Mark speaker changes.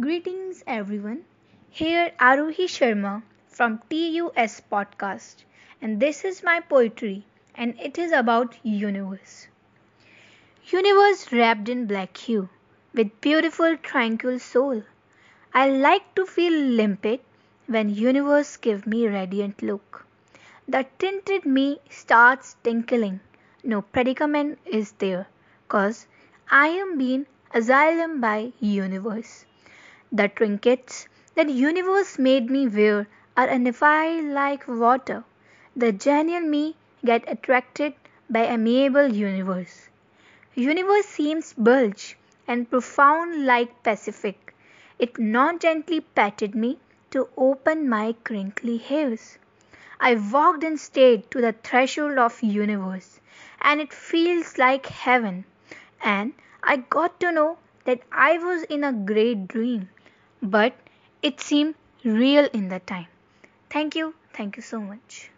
Speaker 1: Greetings everyone. Here Aarohi Sharma from TUS podcast and this is my poetry and it is about universe. Universe wrapped in black hue with beautiful tranquil soul. I like to feel limpid when universe give me radiant look. The tinted me starts tinkling. No predicament is there cause I am being asylum by universe. The trinkets that universe made me wear are unified like water. The genial me get attracted by amiable universe. Universe seems bulge and profound like Pacific. It not gently patted me to open my crinkly hairs. I walked and stayed to the threshold of universe and it feels like heaven and I got to know that I was in a great dream but it seemed real in that time. Thank you. Thank you so much.